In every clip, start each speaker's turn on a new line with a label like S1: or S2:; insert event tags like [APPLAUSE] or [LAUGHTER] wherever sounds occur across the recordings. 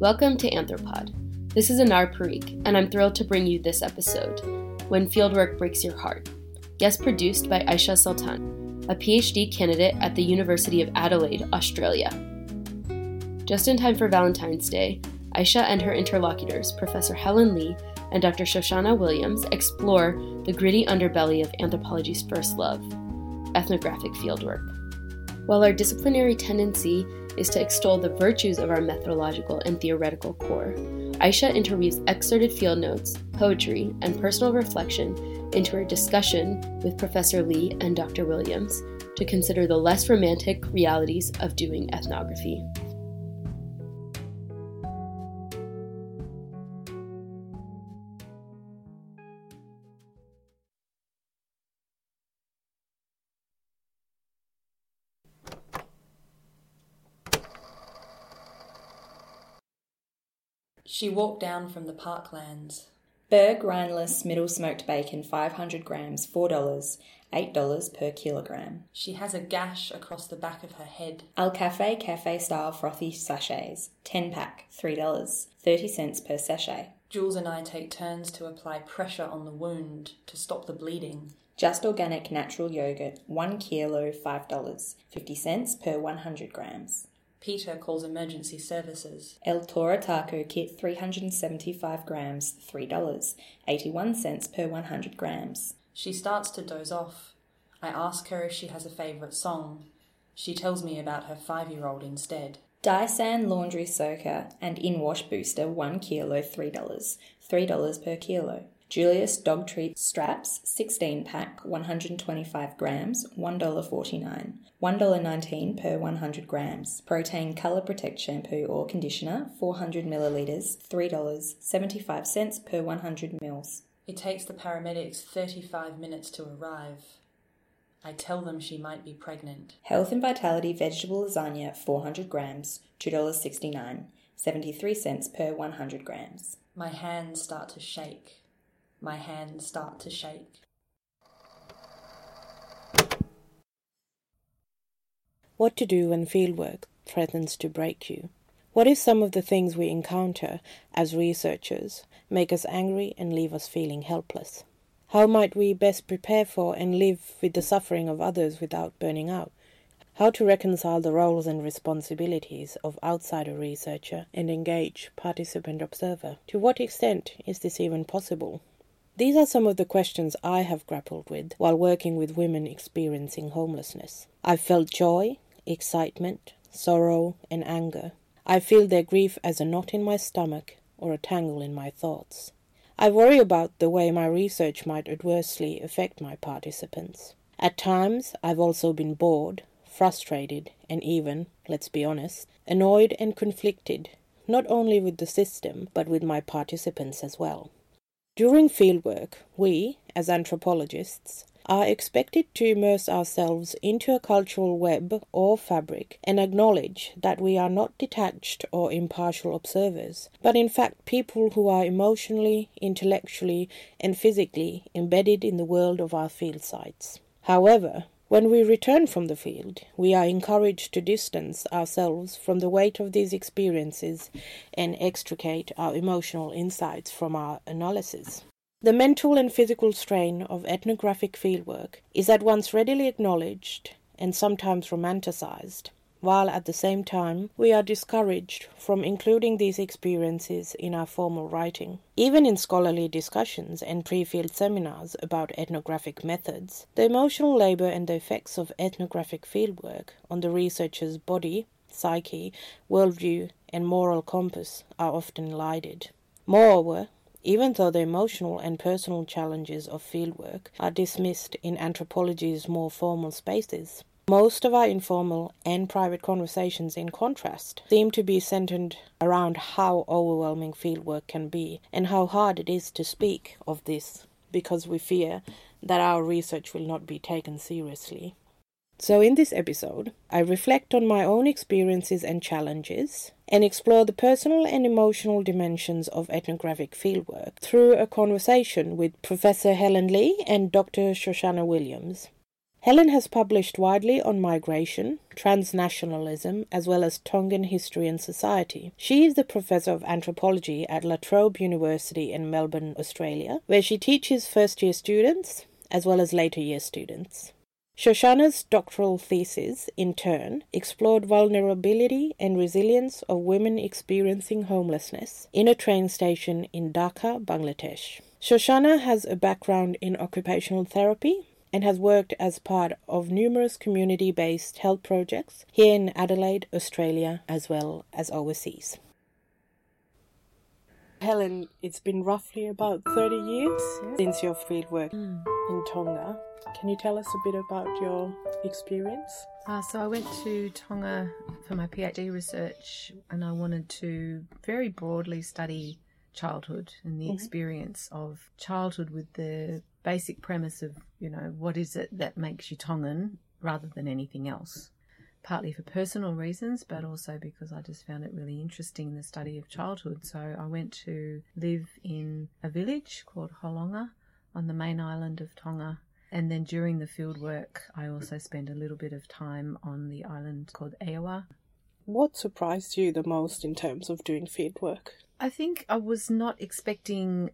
S1: Welcome to Anthropod. This is Anar Parikh, and I'm thrilled to bring you this episode, When Fieldwork Breaks Your Heart, guest produced by Aisha Sultan, a PhD candidate at the University of Adelaide, Australia. Just in time for Valentine's Day, Aisha and her interlocutors, Professor Helen Lee and Dr. Shoshana Williams, explore the gritty underbelly of anthropology's first love ethnographic fieldwork. While our disciplinary tendency is to extol the virtues of our methodological and theoretical core, Aisha interweaves excerpted field notes, poetry, and personal reflection into her discussion with Professor Lee and Dr. Williams to consider the less romantic realities of doing ethnography.
S2: She walked down from the parklands.
S3: Berg rindless middle smoked bacon, 500 grams, $4, $8 per kilogram.
S2: She has a gash across the back of her head.
S3: Alcafe cafe style frothy sachets, 10 pack, $3, 30 cents per sachet.
S2: Jules and I take turns to apply pressure on the wound to stop the bleeding.
S3: Just organic natural yogurt, 1 kilo, $5, 50 cents per 100 grams.
S2: Peter calls emergency services.
S3: El Toro Taco Kit 375 grams, $3, 81 cents per 100 grams.
S2: She starts to doze off. I ask her if she has a favourite song. She tells me about her five year old instead.
S3: Di-San Laundry Soaker and In Wash Booster 1 kilo, $3, $3 per kilo. Julius Dog Treat Straps 16 pack 125 grams $1.49 $1.19 per 100 grams Protane Color Protect shampoo or conditioner 400 milliliters $3 75 cents per 100 mils
S2: It takes the paramedics 35 minutes to arrive. I tell them she might be pregnant.
S3: Health and Vitality vegetable lasagna 400 grams $2.69 73 cents per 100 grams
S2: My hands start to shake. My hands start to shake.
S4: What to do when fieldwork threatens to break you? What if some of the things we encounter as researchers make us angry and leave us feeling helpless? How might we best prepare for and live with the suffering of others without burning out? How to reconcile the roles and responsibilities of outsider researcher and engage participant observer? To what extent is this even possible? These are some of the questions I have grappled with while working with women experiencing homelessness. I felt joy, excitement, sorrow, and anger. I feel their grief as a knot in my stomach or a tangle in my thoughts. I worry about the way my research might adversely affect my participants. At times, I've also been bored, frustrated, and even, let's be honest, annoyed and conflicted, not only with the system, but with my participants as well. During fieldwork, we, as anthropologists, are expected to immerse ourselves into a cultural web or fabric and acknowledge that we are not detached or impartial observers, but in fact people who are emotionally, intellectually, and physically embedded in the world of our field sites. However, when we return from the field, we are encouraged to distance ourselves from the weight of these experiences and extricate our emotional insights from our analysis. The mental and physical strain of ethnographic fieldwork is at once readily acknowledged and sometimes romanticized, while at the same time we are discouraged from including these experiences in our formal writing. Even in scholarly discussions and pre field seminars about ethnographic methods, the emotional labor and the effects of ethnographic fieldwork on the researcher's body, psyche, worldview, and moral compass are often elided. Moreover, even though the emotional and personal challenges of fieldwork are dismissed in anthropology's more formal spaces, most of our informal and private conversations, in contrast, seem to be centered around how overwhelming fieldwork can be and how hard it is to speak of this because we fear that our research will not be taken seriously. So, in this episode, I reflect on my own experiences and challenges and explore the personal and emotional dimensions of ethnographic fieldwork through a conversation with Professor Helen Lee and Dr. Shoshana Williams. Helen has published widely on migration, transnationalism, as well as Tongan history and society. She is the professor of anthropology at La Trobe University in Melbourne, Australia, where she teaches first year students as well as later year students. Shoshana's doctoral thesis, in turn, explored vulnerability and resilience of women experiencing homelessness in a train station in Dhaka, Bangladesh. Shoshana has a background in occupational therapy and has worked as part of numerous community based health projects here in Adelaide, Australia, as well as overseas. Helen, it's been roughly about 30 years since your fieldwork mm. in Tonga. Can you tell us a bit about your experience?
S5: Uh, so I went to Tonga for my PhD research and I wanted to very broadly study childhood and the mm-hmm. experience of childhood with the basic premise of, you know, what is it that makes you Tongan rather than anything else. Partly for personal reasons, but also because I just found it really interesting the study of childhood. So I went to live in a village called Holonga on the main island of Tonga. And then during the field work, I also spent a little bit of time on the island called 'Eua.
S4: What surprised you the most in terms of doing field work?
S5: I think I was not expecting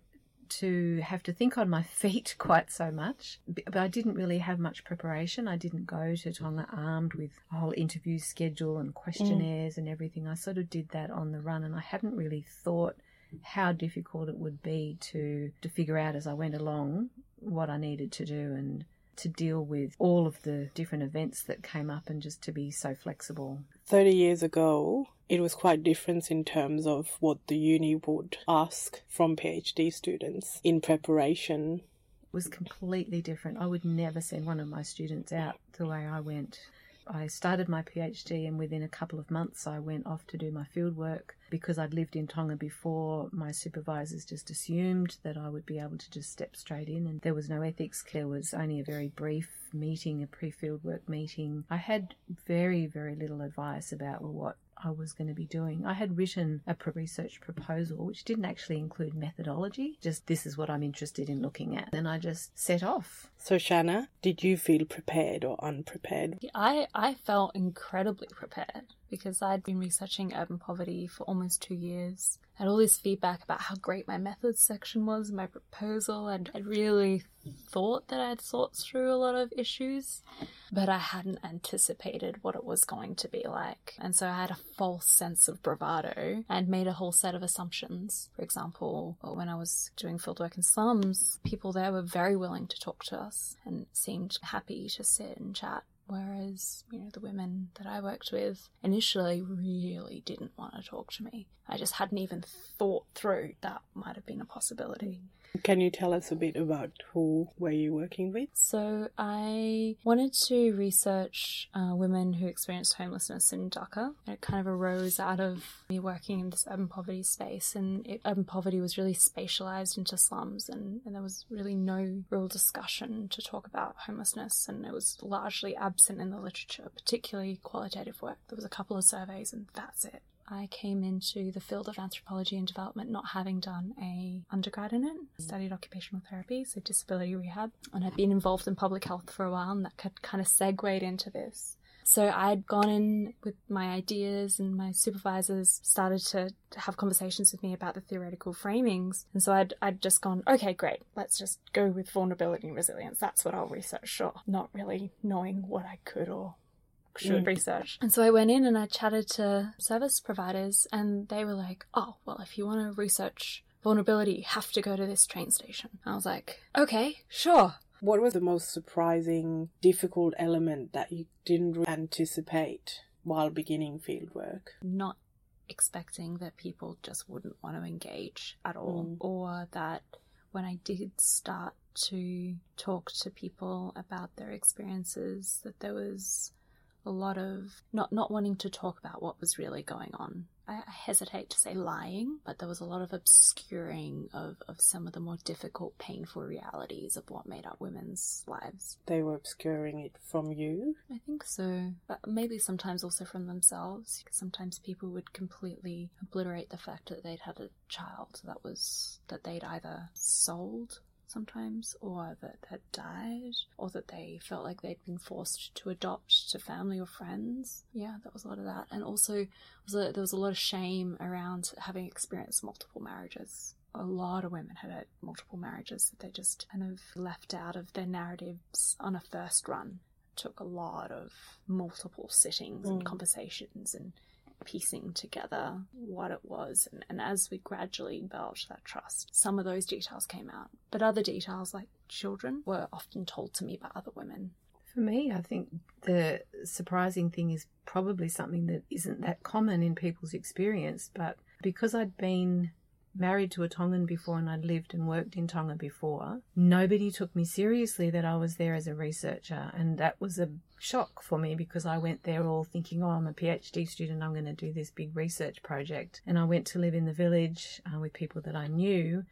S5: to have to think on my [LAUGHS] feet quite so much, but I didn't really have much preparation. I didn't go to Tonga armed with a whole interview schedule and questionnaires mm. and everything. I sort of did that on the run, and I hadn't really thought how difficult it would be to to figure out as I went along what I needed to do and to deal with all of the different events that came up and just to be so flexible.
S4: 30 years ago, it was quite different in terms of what the uni would ask from PhD students in preparation.
S5: It was completely different. I would never send one of my students out the way I went. I started my PhD, and within a couple of months, I went off to do my fieldwork because I'd lived in Tonga before. My supervisors just assumed that I would be able to just step straight in, and there was no ethics. There was only a very brief meeting, a pre fieldwork meeting. I had very, very little advice about what I was going to be doing. I had written a research proposal which didn't actually include methodology, just this is what I'm interested in looking at. And I just set off.
S4: So, Shanna, did you feel prepared or unprepared?
S6: I, I felt incredibly prepared because I'd been researching urban poverty for almost two years. I had all this feedback about how great my methods section was, my proposal, and I really thought that I'd thought through a lot of issues, but I hadn't anticipated what it was going to be like. And so I had a false sense of bravado and made a whole set of assumptions. For example, when I was doing fieldwork in slums, people there were very willing to talk to us and seemed happy to sit and chat Whereas, you know, the women that I worked with initially really didn't want to talk to me. I just hadn't even thought through that might have been a possibility.
S4: Can you tell us a bit about who were you working with?
S6: So I wanted to research uh, women who experienced homelessness in Dhaka. It kind of arose out of me working in this urban poverty space, and it, urban poverty was really spatialized into slums, and, and there was really no real discussion to talk about homelessness, and it was largely absent in the literature, particularly qualitative work. There was a couple of surveys, and that's it. I came into the field of anthropology and development not having done a undergrad in it. I studied occupational therapy, so disability rehab, and I'd been involved in public health for a while, and that could kind of segued into this. So I'd gone in with my ideas, and my supervisors started to have conversations with me about the theoretical framings. And so I'd, I'd just gone, okay, great, let's just go with vulnerability and resilience. That's what I'll research, sure. Not really knowing what I could or should mm. research. And so I went in and I chatted to service providers, and they were like, oh, well, if you want to research vulnerability, you have to go to this train station. I was like, okay, sure.
S4: What was the most surprising, difficult element that you didn't anticipate while beginning fieldwork?
S6: Not expecting that people just wouldn't want to engage at all, mm. or that when I did start to talk to people about their experiences, that there was a lot of not not wanting to talk about what was really going on. I, I hesitate to say lying, but there was a lot of obscuring of, of some of the more difficult, painful realities of what made up women's lives.
S4: They were obscuring it from you?
S6: I think so. But maybe sometimes also from themselves. Sometimes people would completely obliterate the fact that they'd had a child that was that they'd either sold sometimes, or that had died, or that they felt like they'd been forced to adopt to family or friends. Yeah, that was a lot of that. And also, was a, there was a lot of shame around having experienced multiple marriages. A lot of women had had multiple marriages that they just kind of left out of their narratives on a first run. It took a lot of multiple sittings and mm. conversations and piecing together what it was. And, and as we gradually built that trust, some of those details came out. But other details, like children, were often told to me by other women.
S5: For me, I think the surprising thing is probably something that isn't that common in people's experience, but because I'd been married to a Tongan before and I'd lived and worked in Tonga before, nobody took me seriously that I was there as a researcher. And that was a shock for me because I went there all thinking, oh, I'm a PhD student, I'm going to do this big research project. And I went to live in the village uh, with people that I knew.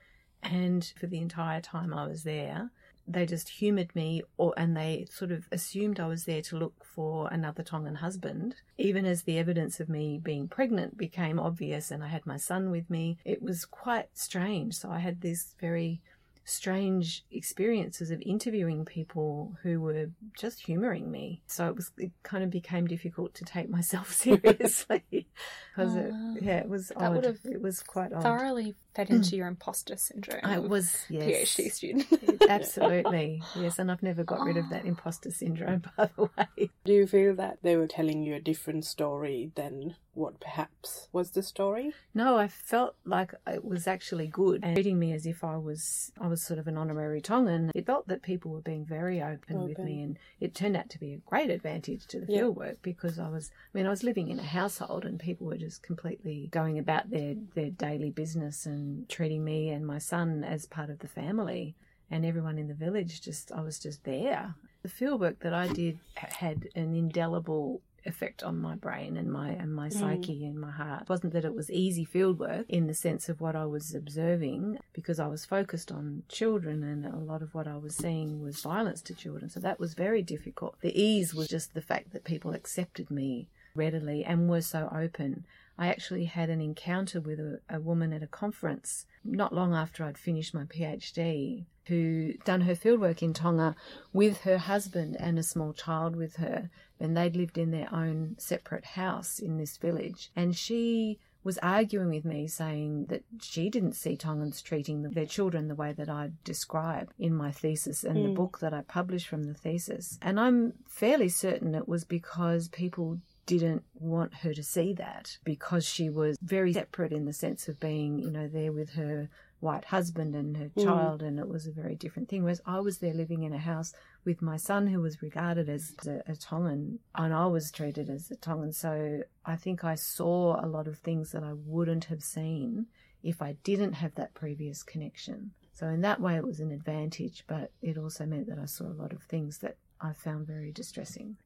S5: And for the entire time I was there, they just humoured me or and they sort of assumed I was there to look for another Tongan husband. Even as the evidence of me being pregnant became obvious and I had my son with me, it was quite strange. So I had this very strange experiences of interviewing people who were just humoring me. So it was it kind of became difficult to take myself [LAUGHS] seriously because it, oh, yeah, it was
S6: That
S5: odd.
S6: would have
S5: it was quite odd.
S6: Thoroughly fed hmm. into your imposter syndrome.
S5: I was yes.
S6: PhD student. [LAUGHS]
S5: Absolutely. [LAUGHS] Yes, and I've never got rid of that ah. imposter syndrome [LAUGHS] by the way.
S4: Do you feel that they were telling you a different story than what perhaps was the story?
S5: No, I felt like it was actually good and treating me as if I was I was sort of an honorary Tongan. It felt that people were being very open, with me and it turned out to be a great advantage to the
S4: Yeah.
S5: fieldwork because I was I mean I was living in a household and people were just completely going about their, their daily business and Um, treating me and my son as part of the family and everyone in the village just I was just there. The fieldwork that I did had an indelible effect on my brain and my and my mm. psyche and my heart. It wasn't that it was easy fieldwork in the sense of what I was observing because I was focused on children and a lot of what I was seeing was violence to children. So that was very difficult. The ease was just the fact that people accepted me readily and were so open. I actually had an encounter with a, a woman at a conference not long after I'd finished my PhD who done her fieldwork in Tonga with her husband and a small child with her. And they'd lived in their own separate house in this village. And she was arguing with me saying that she didn't see Tongans treating their children the way that I describe in my thesis and the hmm. book that I published from the thesis. And I'm fairly certain it was because people didn't want her to see that because she was very separate in the sense of being, you know, there with her white husband and her mm. child, and it was a very different thing. Whereas I was there living in a house with my son, who was regarded as a, a Tongan, and I was treated as a Tongan. So I think I saw a lot of things that I wouldn't have seen if I didn't have that previous connection. So in that way, it was an advantage, but it also meant that I saw a lot of things that I found very distressing.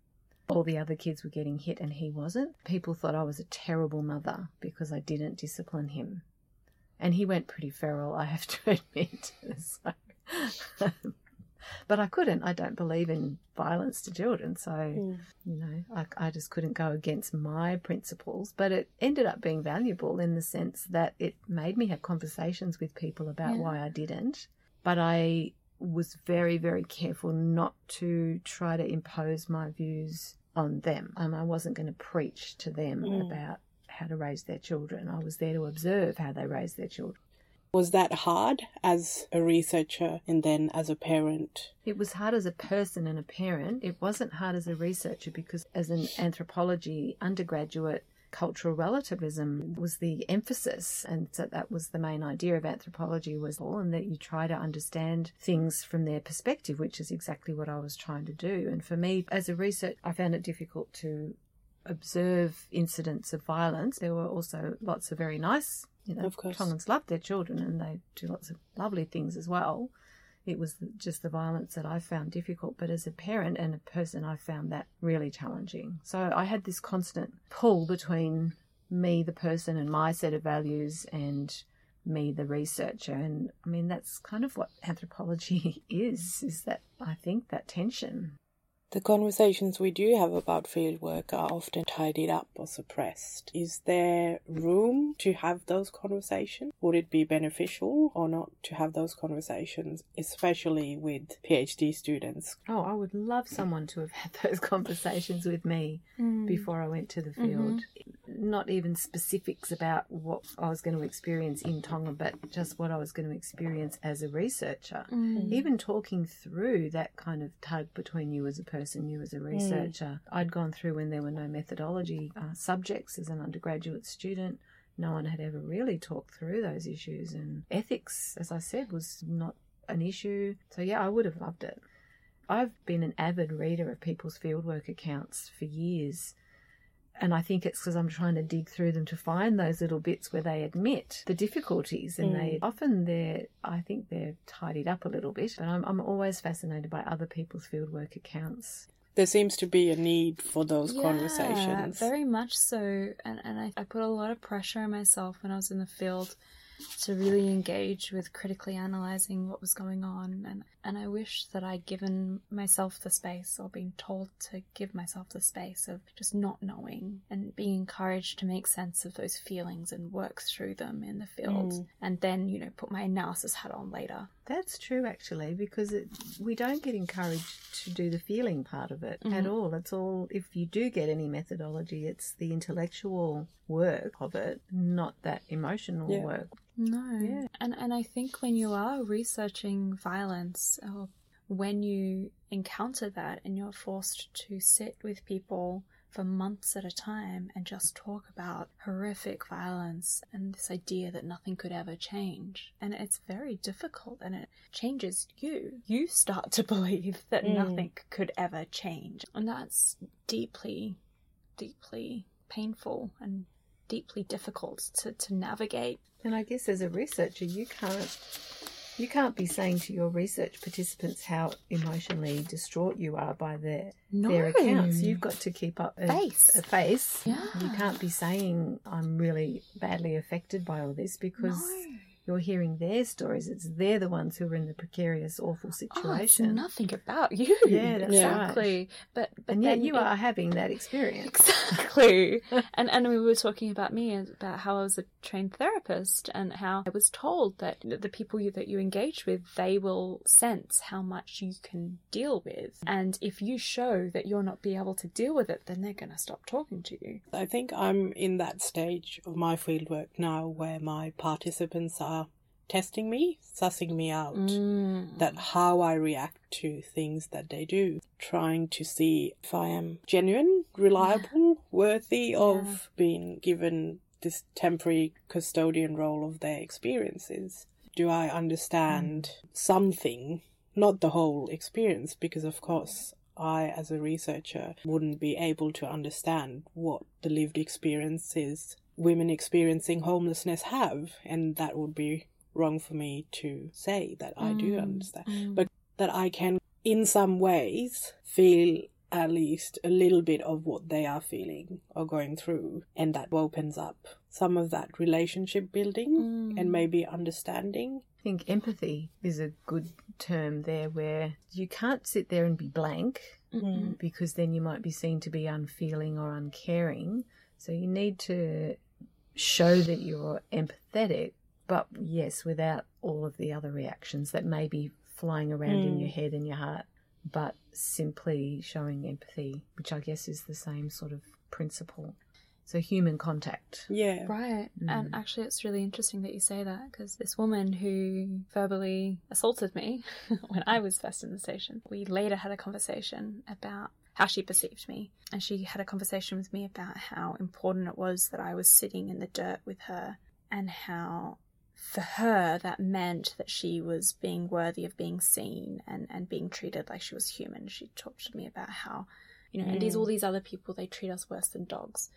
S5: All the other kids were getting hit and he wasn't. People thought I was a terrible mother because I didn't discipline him. And he went pretty feral, I have [LAUGHS] to admit. So, but I couldn't. I don't believe in violence to children. So, hmm. you know, I, I just couldn't go against my principles. But it ended up being valuable in the sense that it made me have conversations with people about why I didn't. But I was very, very careful not to try to impose my views on them. Um, I wasn't going to preach to them about how to raise their children. I was there to observe how they raise their children.
S4: Was that hard as a researcher and then as a parent?
S5: It was hard as a person and a parent. It wasn't hard as a researcher because, as an anthropology undergraduate, cultural relativism was the emphasis, and so that was the main idea of anthropology was all, and that you try to understand things from their perspective, which is exactly what I was trying to do. And for me, as a researcher, I found it difficult to observe incidents of violence. There were also lots of very nice, you know,
S4: Of course.
S5: Tongans love their children and they do lots of lovely things as well. It was just the violence that I found difficult, but as a parent and a person, I found that really challenging. So I had this constant pull between me, the person, and my set of values, and me, the researcher. And I mean, that's kind of what anthropology [LAUGHS] is, is that I think that tension.
S4: The conversations we do have about fieldwork are often tidied up or suppressed. Is there room to have those conversations? Would it be beneficial or not to have those conversations, especially with PhD students?
S5: Oh, I would love someone to have had those [LAUGHS] conversations with me hmm. before I went to the field. Mm-hmm. Not even specifics about what I was going to experience in Tonga, but just what I was going to experience as a researcher. Even talking through that kind of tug between you as a person, you as a researcher. I'd gone through when there were no methodology uh, subjects as an undergraduate student. No one had ever really talked through those issues, and ethics, as I said, was not an issue. So, yeah, I would have loved it. I've been an avid reader of people's fieldwork accounts for years. And I think it's because I'm trying to dig through them to find those little bits where they admit the difficulties, and they mm. often they're I think they're tidied up a little bit. But I'm I'm always fascinated by other people's fieldwork accounts.
S4: There seems to be a need for those
S6: Yeah,
S4: conversations.
S6: Very much so. And, and I, I put a lot of pressure on myself when I was in the field to really engage with critically analysing what was going on. And, and I wish that I'd given myself the space or been told to give myself the space of just not knowing and being encouraged to make sense of those feelings and work through them in the field. Mm. And then, you know, put my analysis hat on later.
S5: That's true, actually, because it, we don't get encouraged to do the feeling part of it at mm-hmm. all. It's all, if you do get any methodology, it's the intellectual work of it, not that emotional
S4: Yeah.
S5: work.
S6: No.
S5: Yeah.
S6: And and I think when you are researching violence or when you encounter that and you're forced to sit with people for months at a time and just talk about horrific violence and this idea that nothing could ever change. And it's very difficult and it changes you. You start to [LAUGHS] believe that mm. nothing could ever change. And that's deeply, deeply painful and deeply difficult to, to navigate.
S5: And I guess as a researcher, you can't you can't be saying to your research participants how emotionally distraught you are by their their accounts. You've got to keep up a
S6: Face.
S5: A face.
S6: Yeah.
S5: You can't be saying I'm really badly affected by all this because you're hearing their stories. It's they're the ones who are in the precarious, awful situation.
S6: Oh, it's
S5: situation.
S6: nothing about you.
S5: Yeah, that's
S6: exactly. But but
S5: and yet you
S6: it-
S5: are having that experience.
S6: exactly. [LAUGHS] and and we were talking about me about how I was a trained therapist and how I was told that the people you, that you engage with they will sense how much you can deal with, and if you show that you're not be able to deal with it, then they're going to stop talking to you.
S4: I think I'm in that stage of my fieldwork now where my participants are testing me, sussing me out, mm. that how I react to things that they do, trying to see if I am genuine, reliable, worthy of being given this temporary custodian role of their experiences. Do I understand mm. something, not the whole experience, because of course I, as a researcher, wouldn't be able to understand what the lived experiences women experiencing homelessness have, and that would be wrong for me to say that I do mm, understand. Mm. But that I can, in some ways, feel at least a little bit of what they are feeling or going through, and that opens up some of that relationship building and mm. maybe understanding.
S5: I think empathy is a good term there where you can't sit there and be blank mm-hmm. because then you might be seen to be unfeeling or uncaring. So you need to show that you're empathetic, but yes, without all of the other reactions that may be flying around in your head and your heart, but simply showing empathy, which I guess is the same sort of principle. So human contact.
S4: Yeah.
S6: Right.
S5: Mm.
S6: And actually, it's really interesting that you say that because this woman who verbally assaulted me [LAUGHS] when I was first in the station, we later had a conversation about how she perceived me. And she had a conversation with me about how important it was that I was sitting in the dirt with her and how for her that meant that she was being worthy of being seen and, and being treated like she was human. She talked to me about how, you know, and these mm. all these other people, they treat us worse than dogs.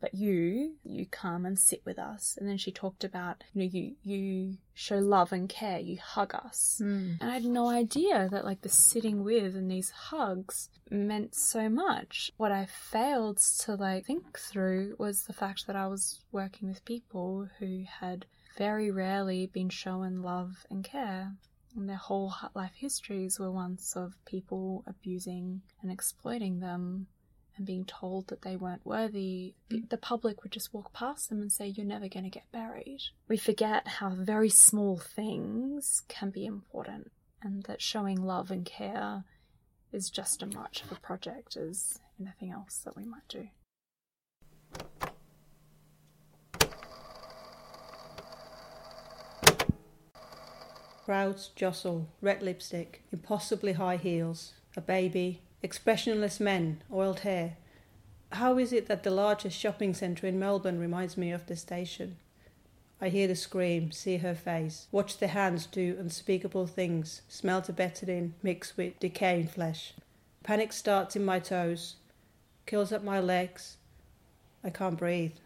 S6: But you you come and sit with us. And then she talked about you know you you show love and care you hug us. Mm. And i had no idea that like the sitting with and these hugs meant so much. What i failed to like think through was the fact that i was working with people who had very rarely been shown love and care And their whole life histories were once of people abusing and exploiting them and being told that they weren't worthy. The public would just walk past them and say, You're never going to get buried. We forget how very small things can be important and that showing love and care is just as much of a project as anything else that we might do.
S7: Crowds jostle, red lipstick, impossibly high heels, a baby, expressionless men, oiled hair. How is it that the largest shopping centre in Melbourne reminds me of the station? I hear the scream, see her face, watch the hands do unspeakable things, smell betadine mixed with decaying flesh. Panic starts in my toes, kills up my legs. I can't breathe.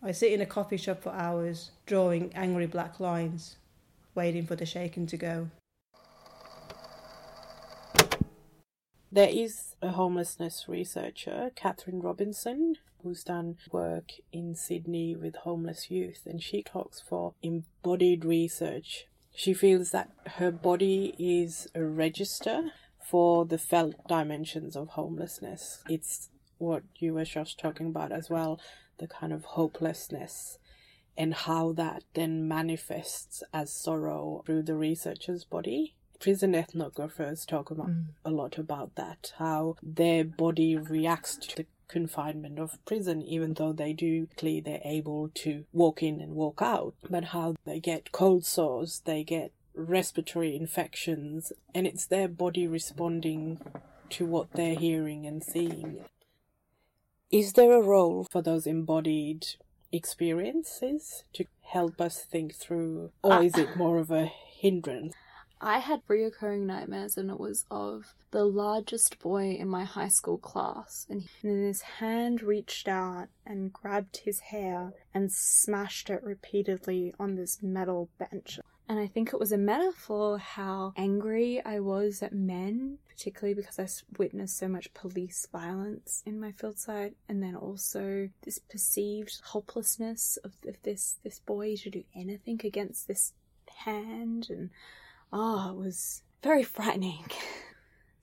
S7: I sit in a coffee shop for hours, drawing angry black lines, waiting for the shaking to go.
S4: There is a homelessness researcher, Catherine Robinson, who's done work in Sydney with homeless youth, and she talks for embodied research. She feels that her body is a register for the felt dimensions of homelessness. It's what you were just talking about as well the kind of hopelessness and how that then manifests as sorrow through the researcher's body. Prison ethnographers talk about, mm. a lot about that, how their body reacts to the confinement of prison, even though they do clearly they're able to walk in and walk out, but how they get cold sores, they get respiratory infections, and it's their body responding to what they're hearing and seeing. Is there a role for those embodied experiences to help us think through, or is it more of a hindrance?
S6: I had reoccurring nightmares, and it was of the largest boy in my high school class. And, then his hand reached out and grabbed his hair and smashed it repeatedly on this metal bench. And I think it was a metaphor how angry I was at men, particularly because I witnessed so much police violence in my field site, and then also this perceived hopelessness of, this this boy to do anything against this hand, and oh, it was very frightening. [LAUGHS]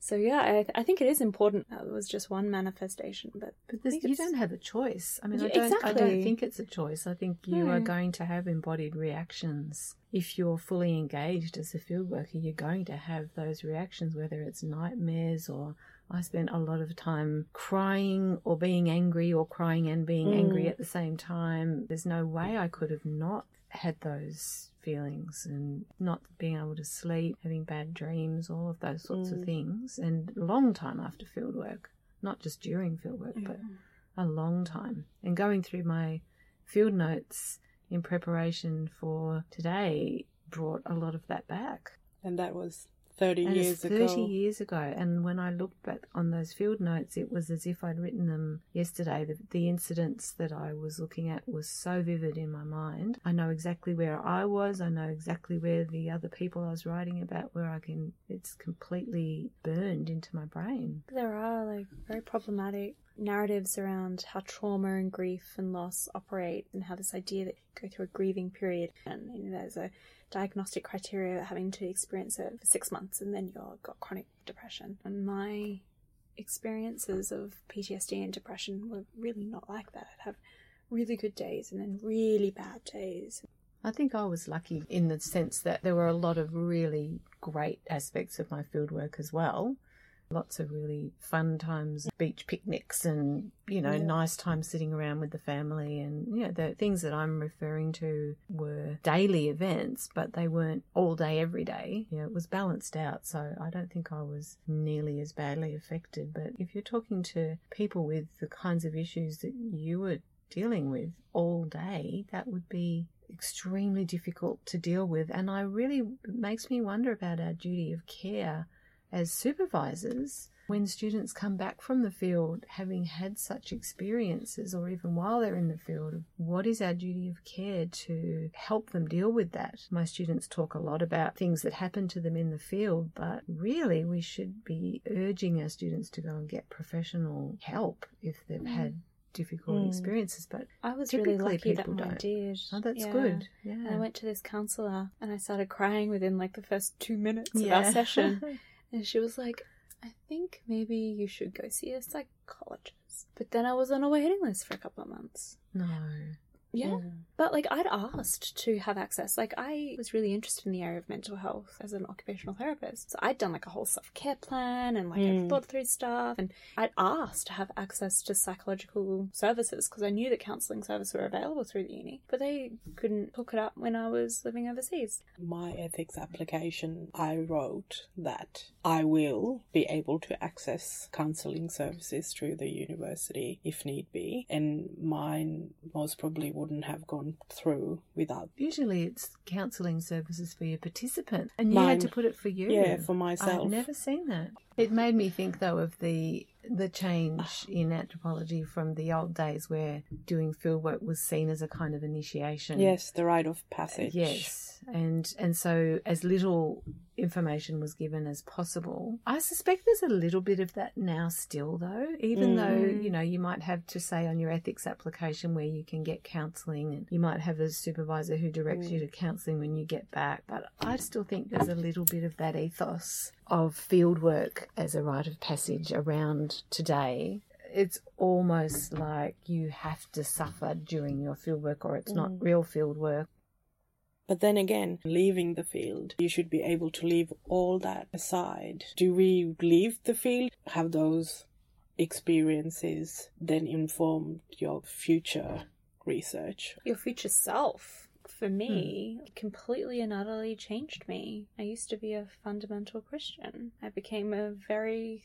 S6: So yeah, I, th- I think it is important. That was just one manifestation, but
S5: but you don't have a choice. I mean, I don't. Exactly. I don't think it's a choice. I think you are going to have embodied reactions if you're fully engaged as a field worker. You're going to have those reactions, whether it's nightmares or I spent a lot of time crying or being angry or crying and being mm. angry at the same time. There's no way I could have not had those feelings and not being able to sleep, having bad dreams, all of those sorts mm. of things. And a long time after fieldwork, not just during fieldwork, mm. but a long time. And going through my field notes in preparation for today brought a lot of that back.
S4: And that was 30
S5: and
S4: years
S5: 30
S4: ago.
S5: 30 years ago. And when I looked back on those field notes, it was as if I'd written them yesterday. The, the incidents that I was looking at was so vivid in my mind. I know exactly where I was. I know exactly where the other people I was writing about, where I can, it's completely burned into my brain.
S6: There are like very problematic narratives around how trauma and grief and loss operate and how this idea that you go through a grieving period and you know, there's a diagnostic criteria having to experience it for six months and then you've got chronic depression. And my experiences of PTSD and depression were really not like that. I'd have really good days and then really bad days.
S5: I think I was lucky in the sense that there were a lot of really great aspects of my fieldwork as well. Lots of really fun times, beach picnics, and you know, yeah. nice time sitting around with the family. And you know, the things that I'm referring to were daily events, but they weren't all day, every day. You know, it was balanced out. So I don't think I was nearly as badly affected. But if you're talking to people with the kinds of issues that you were dealing with all day, that would be extremely difficult to deal with. And I really, it makes me wonder about our duty of care as supervisors when students come back from the field having had such experiences or even while they're in the field what is our duty of care to help them deal with that my students talk a lot about things that happen to them in the field but really we should be urging our students to go and get professional help if they've mm. had difficult
S4: Mm.
S5: experiences, but
S6: I was really lucky that
S5: people
S6: mine did.
S5: oh, that's
S6: Yeah.
S5: good.
S6: And I went to this counselor and I started crying within like the first two minutes of our session. [LAUGHS] And she was like, I think maybe you should go see a psychologist. But then I was on a waiting list for a couple of months.
S5: no.
S6: Yeah. But like I'd asked to have access. Like I was really interested in the area of mental health as an occupational therapist. So I'd done like a whole self care plan and like I'd
S4: Mm.
S6: thought through stuff and I'd asked to have access to psychological services because I knew that counselling services were available through the uni. But they couldn't hook it up when I was living overseas.
S4: My ethics application, I wrote that I will be able to access counselling services through the university if need be, and mine most probably wouldn't have gone through without.
S5: Usually it's counselling services for your participant, and you
S4: Mine.
S5: had to put it for you.
S4: Yeah, for myself.
S5: I've never seen that. It made me think though of the the change ah. in anthropology from the old days where doing fieldwork was seen as a kind of initiation.
S4: Yes, the rite of passage.
S5: Yes, and and so as little information was given as possible. I suspect there's a little bit of that now still though, even
S4: Mm.
S5: though, you know, you might have to say on your ethics application where you can get counselling and you might have a supervisor who directs you to counselling when you get back. But I still think there's a little bit of that ethos of fieldwork as a rite of passage around today. It's almost like you have to suffer during your fieldwork or it's not real fieldwork.
S4: But then again, leaving the field, you should be able to leave all that aside. Do we leave the field? Have those experiences then informed your future research?
S6: Your future self, for me, hmm. completely and utterly changed me. I used to be a fundamental Christian. I became a very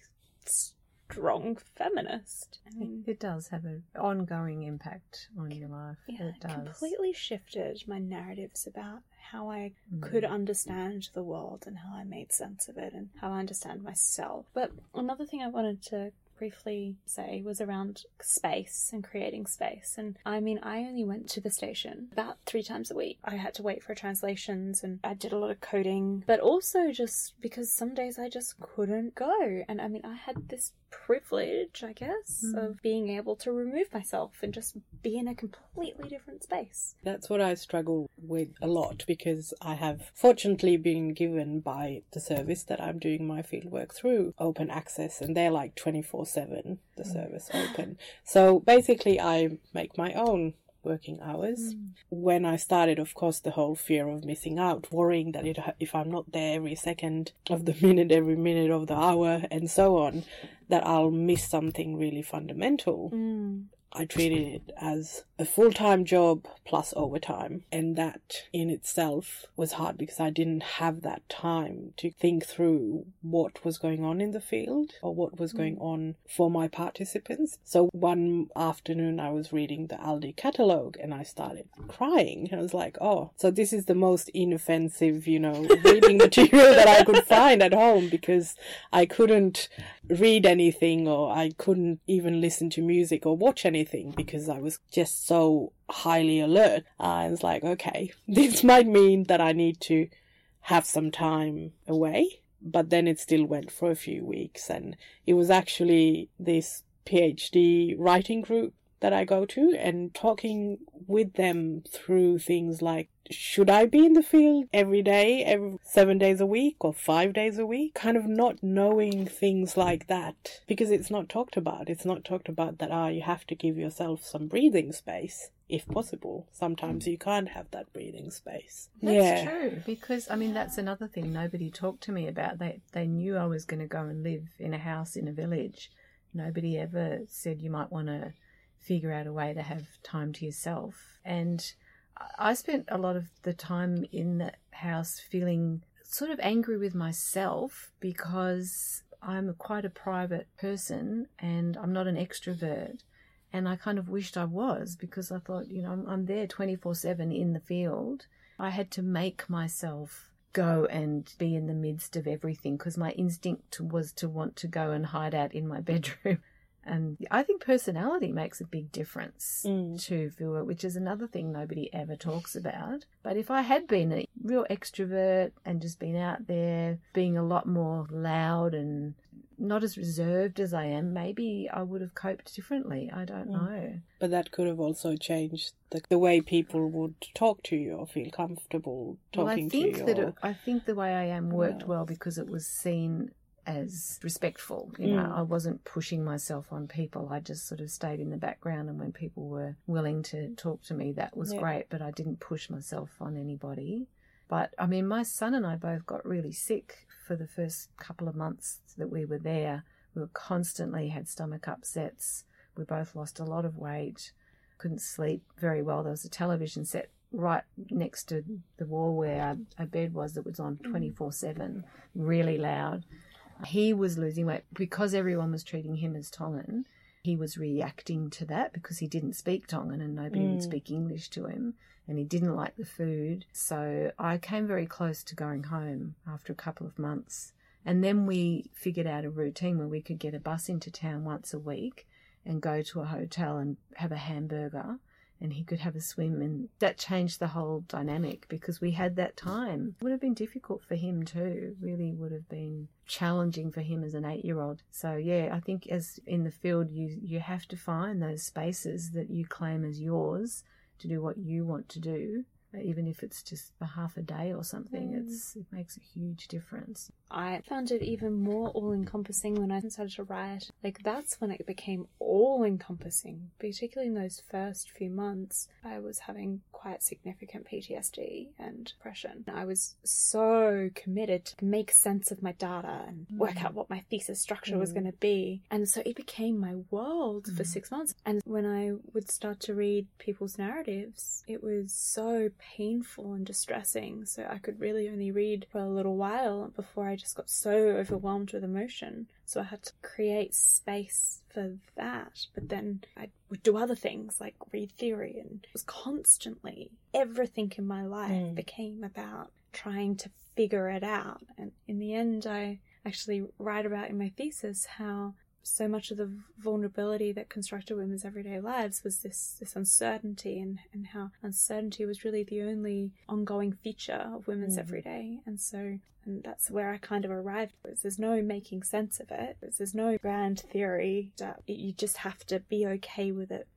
S6: strong feminist. I mean,
S5: It does have an ongoing impact on your life.
S6: yeah,
S5: it does.
S6: completely shifted my narratives about how I mm. could understand the world and how I made sense of it and how I understand myself. But another thing I wanted to briefly say was around space and creating space. And I mean, I only went to the station about three times a week. I had to wait for translations and I did a lot of coding, but also just because some days I just couldn't go. And I mean, I had this privilege, I guess, mm-hmm. of being able to remove myself and just be in a completely different space.
S4: That's what I struggle with a lot because I have fortunately been given by the service that I'm doing my fieldwork through open access and they're like 24 7, the mm. service open. So basically, I make my own working hours. Hmm. When I started, of course, the whole fear of missing out, worrying that it, if I'm not there every second of the [LAUGHS] minute, every minute of the hour, and so on, that I'll miss something really fundamental. Hmm. I treated it as a full time job plus overtime. And that in itself was hard because I didn't have that time to think through what was going on in the field or what was going mm. on for my participants. So one afternoon I was reading the Aldi catalogue and I started crying. I was like, oh, so this is the most inoffensive, you know, [LAUGHS] reading material that I could find at home because I couldn't read anything or I couldn't even listen to music or watch anything because I was just so highly alert. Uh, and it's like, okay, [LAUGHS] this might mean that I need to have some time away. But then it still went for a few weeks and it was actually this PhD writing group that I go to and talking with them through things like should I be in the field every day, every seven days a week or five days a week? Kind of not knowing things like that because it's not talked about. It's not talked about that, ah, you have to give yourself some breathing space if possible. Sometimes you can't have that breathing space.
S5: That's
S4: yeah.
S5: true because I mean that's another thing nobody talked to me about. They they knew I was going to go and live in a house in a village. Nobody ever said you might want to figure out a way to have time to yourself. And I- spent a lot of the time in that house feeling sort of angry with myself because I'm quite a private person and I'm not an extrovert. And I kind of wished I was because I thought, you know, I'm, I'm there 24 7 in the field. I had to make myself go and be in the midst of everything because my instinct was to want to go and hide out in my [LAUGHS] bedroom. And I think personality makes a big difference
S4: Mm.
S5: to fieldwork, which is another thing nobody ever talks about. But if I had been a real extrovert and just been out there being a lot more loud and not as reserved as I am, maybe I would have coped differently. I don't
S4: Mm.
S5: know.
S4: But that could have also changed the, the way people would talk to you or feel comfortable
S5: Well, I
S4: talking
S5: think
S4: to you.
S5: that
S4: or-
S5: it, I think the way I am worked well because it was seen as respectful. You know,
S4: Mm.
S5: I wasn't pushing myself on people. I just sort of stayed in the background, and when people were willing to talk to me, that was
S4: Yeah.
S5: great. But I didn't push myself on anybody. But I mean, my son and I both got really sick for the first couple of months that we were there. We were constantly had stomach upsets. We both lost a lot of weight. Couldn't sleep very well. There was a television set right next to the wall where our, our bed was that was on 24 7, really loud. He was losing weight because everyone was treating him as Tongan. He was reacting to that because he didn't speak Tongan and nobody would
S4: Mm.
S5: speak English to him and he didn't like the food. So I came very close to going home after a couple of months. And then we figured out a routine where we could get a bus into town once a week and go to a hotel and have a hamburger and he could have a swim and that changed the whole dynamic because we had that time. It would have been difficult for him too really would have been challenging for him as an eight year old so yeah i think as in the field you you have to find those spaces that you claim as yours to do what you want to do even if it's just for half a day or something it's it makes a huge difference
S6: I found it even more all encompassing when I started to write. Like, that's when it became all encompassing, particularly in those first few months. I was having quite significant PTSD and depression. I was so committed to make sense of my data and work out what my thesis structure was
S4: Mm.
S6: going to be. And so it became my world for
S5: Mm.
S6: six months. And when I would start to read people's narratives, it was so painful and distressing. So I could really only read for a little while before I just got so overwhelmed with emotion. So I had to create space for that. But then I would do other things like read theory and it was constantly everything in my life
S4: Mm.
S6: became about trying to figure it out. And in the end, I actually write about in my thesis how so much of the vulnerability that constructed women's everyday lives was this this uncertainty and, and how uncertainty was really the only ongoing feature of women's
S4: Mhm.
S6: everyday. And so and that's where I kind of arrived. Was there's no making sense of it. There's no grand theory that you just have to be okay with it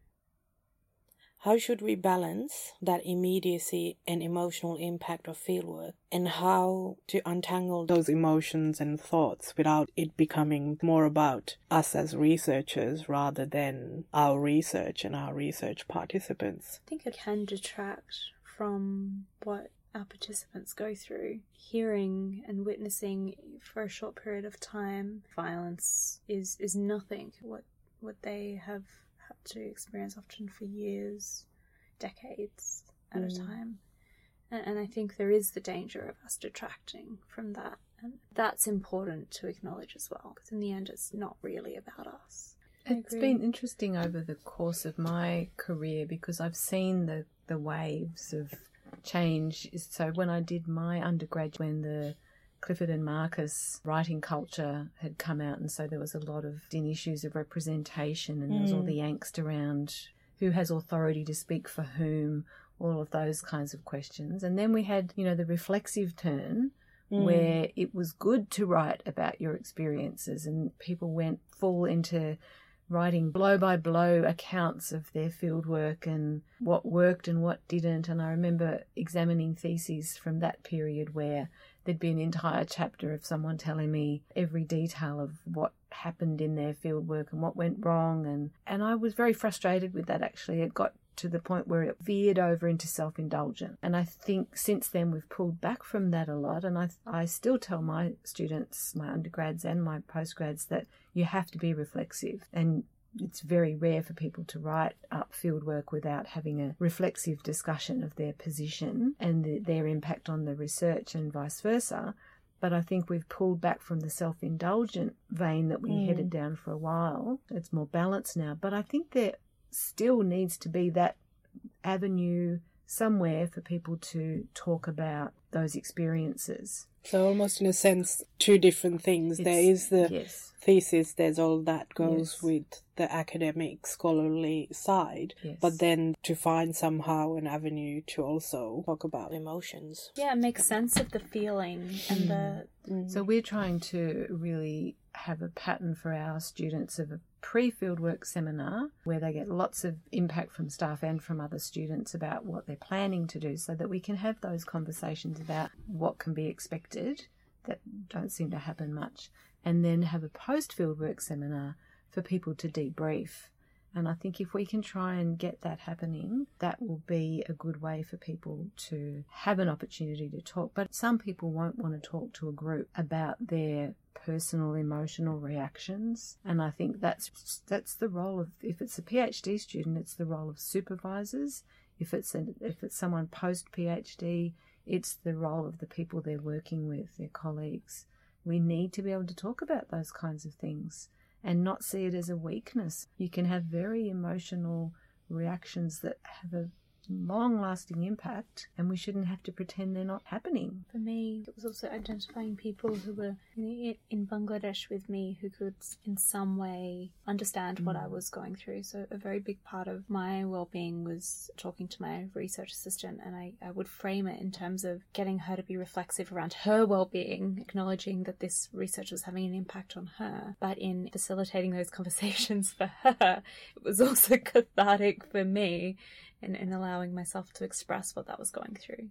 S4: How should we balance that immediacy and emotional impact of fieldwork and how to untangle those emotions and thoughts without it becoming more about us as researchers rather than our research and our research participants?
S6: I think it can detract from what our participants go through. Hearing and witnessing for a short period of time violence is is nothing. What what they have had to experience often for years, decades at a
S4: Mm.
S6: time. And, and I think there is the danger of us detracting from that. And that's important to acknowledge as well, because in the end, it's not really about us.
S5: It's been interesting over the course of my career because I've seen the, the waves of change. So when I did my undergrad, when the Clifford and Marcus writing culture had come out, and so there was a lot of in issues of representation, and there was all
S4: Mm.
S5: the angst around who has authority to speak for whom, all of those kinds of questions. And then we had, you know, the reflexive turn
S4: Mm.
S5: where it was good to write about your experiences and people went full into writing blow by blow accounts of their fieldwork and what worked and what didn't and I remember examining theses from that period where there'd be an entire chapter of someone telling me every detail of what happened in their fieldwork and what went wrong and and I was very frustrated with that actually it got to the point where it veered over into self indulgent. And I think since then we've pulled back from that a lot. And I, I still tell my students, my undergrads and my postgrads, that you have to be reflexive. And it's very rare for people to write up fieldwork without having a reflexive discussion of their position and the, their impact on the research and vice versa. But I think we've pulled back from the self indulgent vein that we
S4: Mm.
S5: headed down for a while. It's more balanced now. But I think there still needs to be that avenue somewhere for people to talk about those experiences.
S4: So almost in a sense, two different things. there
S5: It's-
S4: is the
S5: yes.
S4: thesis, there's all that goes
S5: Yes.
S4: with the academic scholarly side,
S5: Yes.
S4: but then to find somehow an avenue to also talk about emotions.
S6: Yeah, make sense of the feeling and the mm.
S5: So we're trying to really have a pattern for our students of a pre-fieldwork seminar where they get lots of impact from staff and from other students about what they're planning to do so that we can have those conversations about what can be expected that don't seem to happen much and then have a post-fieldwork seminar for people to debrief. And I think if we can try and get that happening, that will be a good way for people to have an opportunity to talk. But some people won't want to talk to a group about their personal emotional reactions. And I think that's that's the role of if it's a PhD student, it's the role of supervisors. If it's a, if it's someone post PhD, it's the role of the people they're working with, their colleagues. We need to be able to talk about those kinds of things and not see it as a weakness. You can have very emotional reactions that have a long lasting impact, and we shouldn't have to pretend they're not happening.
S6: For me, it was also identifying people who were in Bangladesh with me who could, in some way, understand what mm. I was going through. So, a very big part of my well being was talking to my research assistant, and I, I would frame it in terms of getting her to be reflexive around her well being, acknowledging that this research was having an impact on her. But in facilitating those [LAUGHS] conversations for her, it was also cathartic for me in, in allowing myself to express what that was going through.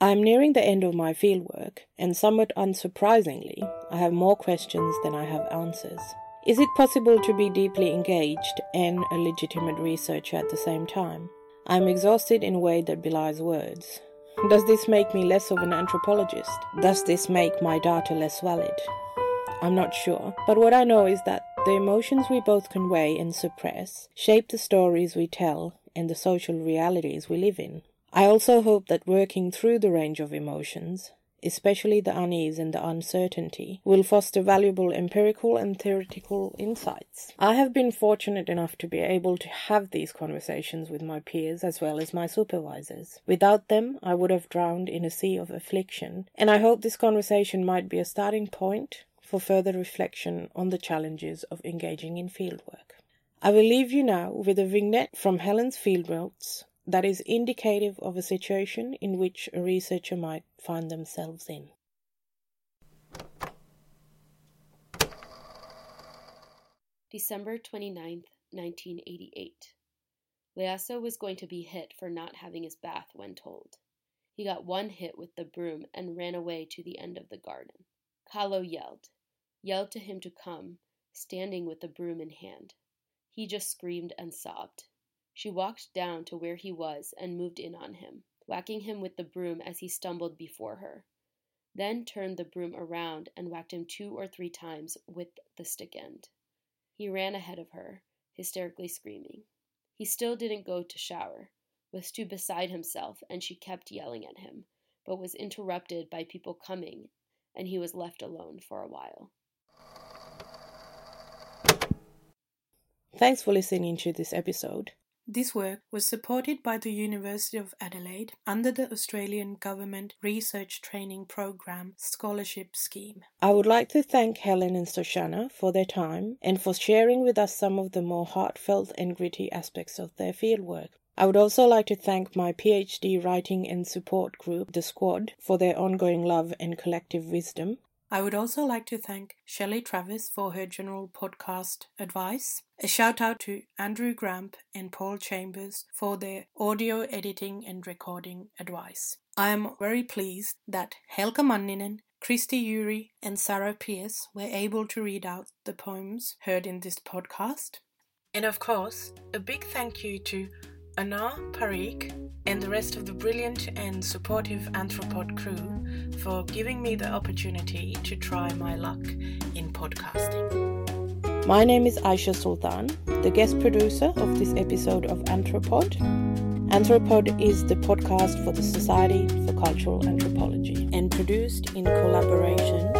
S4: I'm nearing the end of my fieldwork, and somewhat unsurprisingly, I have more questions than I have answers. Is it possible to be deeply engaged and a legitimate researcher at the same time? I'm exhausted in a way that belies words. Does this make me less of an anthropologist? Does this make my data less valid? I'm not sure, but what I know is that the emotions we both convey and suppress shape the stories we tell and the social realities we live in. I also hope that working through the range of emotions, especially the unease and the uncertainty, will foster valuable empirical and theoretical insights. I have been fortunate enough to be able to have these conversations with my peers as well as my supervisors. Without them, I would have drowned in a sea of affliction, and I hope this conversation might be a starting point for further reflection on the challenges of engaging in fieldwork. I will leave you now with a vignette from Helen's field notes that is indicative of a situation in which a researcher might find themselves in.
S1: December 29th, 1988. Leaso was going to be hit for not having his bath when told. He got one hit with the broom and ran away to the end of the garden. Kahlo yelled, yelled to him to come, standing with the broom in hand. He just screamed and sobbed. She walked down to where he was and moved in on him, whacking him with the broom as he stumbled before her, then turned the broom around and whacked him two or three times with the stick end. He ran ahead of her, hysterically screaming. He still didn't go to shower, was too beside himself, and she kept yelling at him, but was interrupted by people coming, and he was left alone for a while.
S4: Thanks for listening to this episode. This work was supported by the University of Adelaide under the Australian Government Research Training Program Scholarship Scheme. I would like to thank Helen and Soshana for their time and for sharing with us some of the more heartfelt and gritty aspects of their fieldwork. I would also like to thank my PhD writing and support group, The Squad, for their ongoing love and collective wisdom. I would also like to thank Shelley Travis for her general podcast advice. A shout out to Andrew Gramp and Paul Chambers for their audio editing and recording advice. I am very pleased that Helka Manninen, Christy Yuri, and Sarah Pierce were able to read out the poems heard in this podcast. And of course, a big thank you to Anar Parikh and the rest of the brilliant and supportive Anthropod crew for giving me the opportunity to try my luck in podcasting. My name is Aisha Sultan, the guest producer of this episode of Anthropod. Anthropod is the podcast for the Society for Cultural Anthropology and produced in collaboration